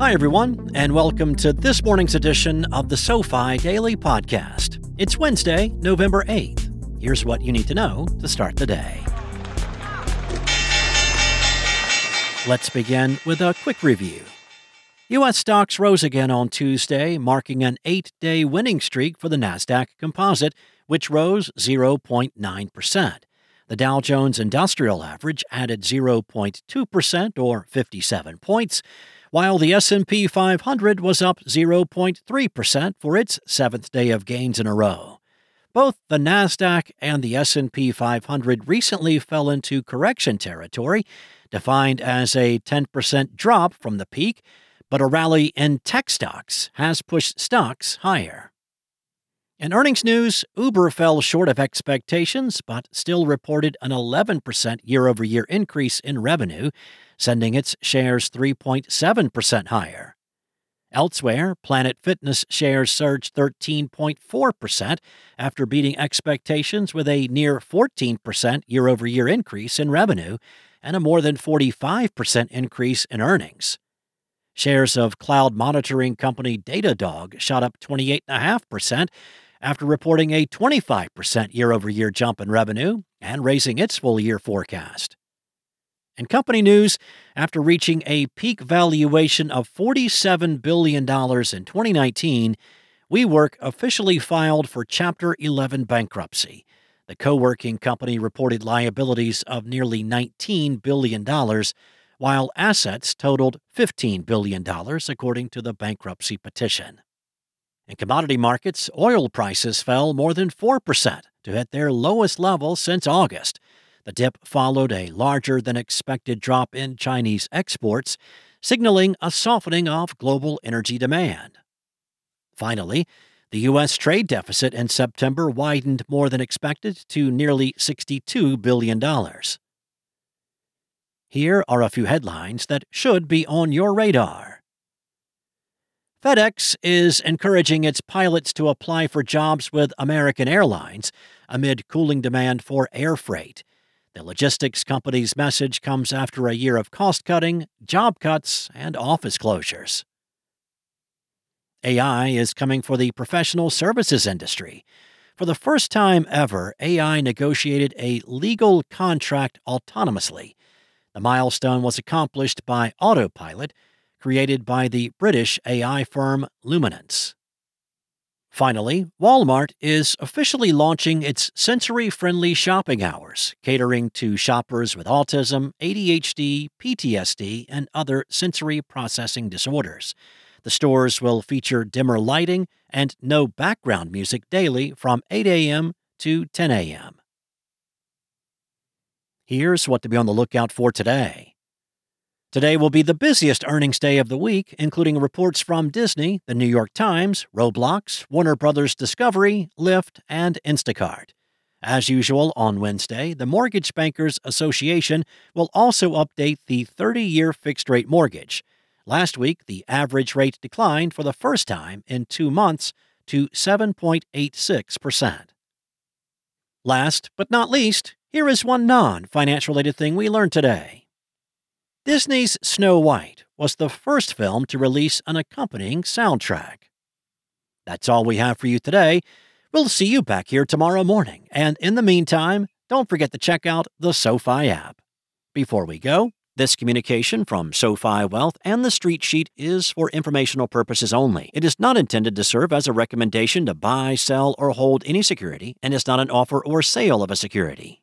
Hi, everyone, and welcome to this morning's edition of the SoFi Daily Podcast. It's Wednesday, November 8th. Here's what you need to know to start the day. Let's begin with a quick review. U.S. stocks rose again on Tuesday, marking an eight day winning streak for the NASDAQ composite, which rose 0.9%. The Dow Jones Industrial Average added 0.2% or 57 points while the S&P 500 was up 0.3% for its seventh day of gains in a row. Both the Nasdaq and the S&P 500 recently fell into correction territory, defined as a 10% drop from the peak, but a rally in tech stocks has pushed stocks higher. In earnings news, Uber fell short of expectations but still reported an 11% year over year increase in revenue, sending its shares 3.7% higher. Elsewhere, Planet Fitness shares surged 13.4% after beating expectations with a near 14% year over year increase in revenue and a more than 45% increase in earnings. Shares of cloud monitoring company Datadog shot up 28.5% after reporting a 25% year over year jump in revenue and raising its full year forecast. In company news, after reaching a peak valuation of $47 billion in 2019, WeWork officially filed for Chapter 11 bankruptcy. The co working company reported liabilities of nearly $19 billion, while assets totaled $15 billion, according to the bankruptcy petition. In commodity markets, oil prices fell more than 4% to hit their lowest level since August. The dip followed a larger than expected drop in Chinese exports, signaling a softening of global energy demand. Finally, the U.S. trade deficit in September widened more than expected to nearly $62 billion. Here are a few headlines that should be on your radar. FedEx is encouraging its pilots to apply for jobs with American Airlines amid cooling demand for air freight. The logistics company's message comes after a year of cost cutting, job cuts, and office closures. AI is coming for the professional services industry. For the first time ever, AI negotiated a legal contract autonomously. The milestone was accomplished by Autopilot, created by the British AI firm Luminance. Finally, Walmart is officially launching its sensory friendly shopping hours, catering to shoppers with autism, ADHD, PTSD, and other sensory processing disorders. The stores will feature dimmer lighting and no background music daily from 8 a.m. to 10 a.m. Here's what to be on the lookout for today. Today will be the busiest earnings day of the week, including reports from Disney, the New York Times, Roblox, Warner Brothers Discovery, Lyft, and Instacart. As usual, on Wednesday, the Mortgage Bankers Association will also update the 30 year fixed rate mortgage. Last week, the average rate declined for the first time in two months to 7.86%. Last but not least, here is one non finance related thing we learned today. Disney's Snow White was the first film to release an accompanying soundtrack. That's all we have for you today. We'll see you back here tomorrow morning, and in the meantime, don't forget to check out the SoFi app. Before we go, this communication from SoFi Wealth and the Street Sheet is for informational purposes only. It is not intended to serve as a recommendation to buy, sell, or hold any security, and is not an offer or sale of a security.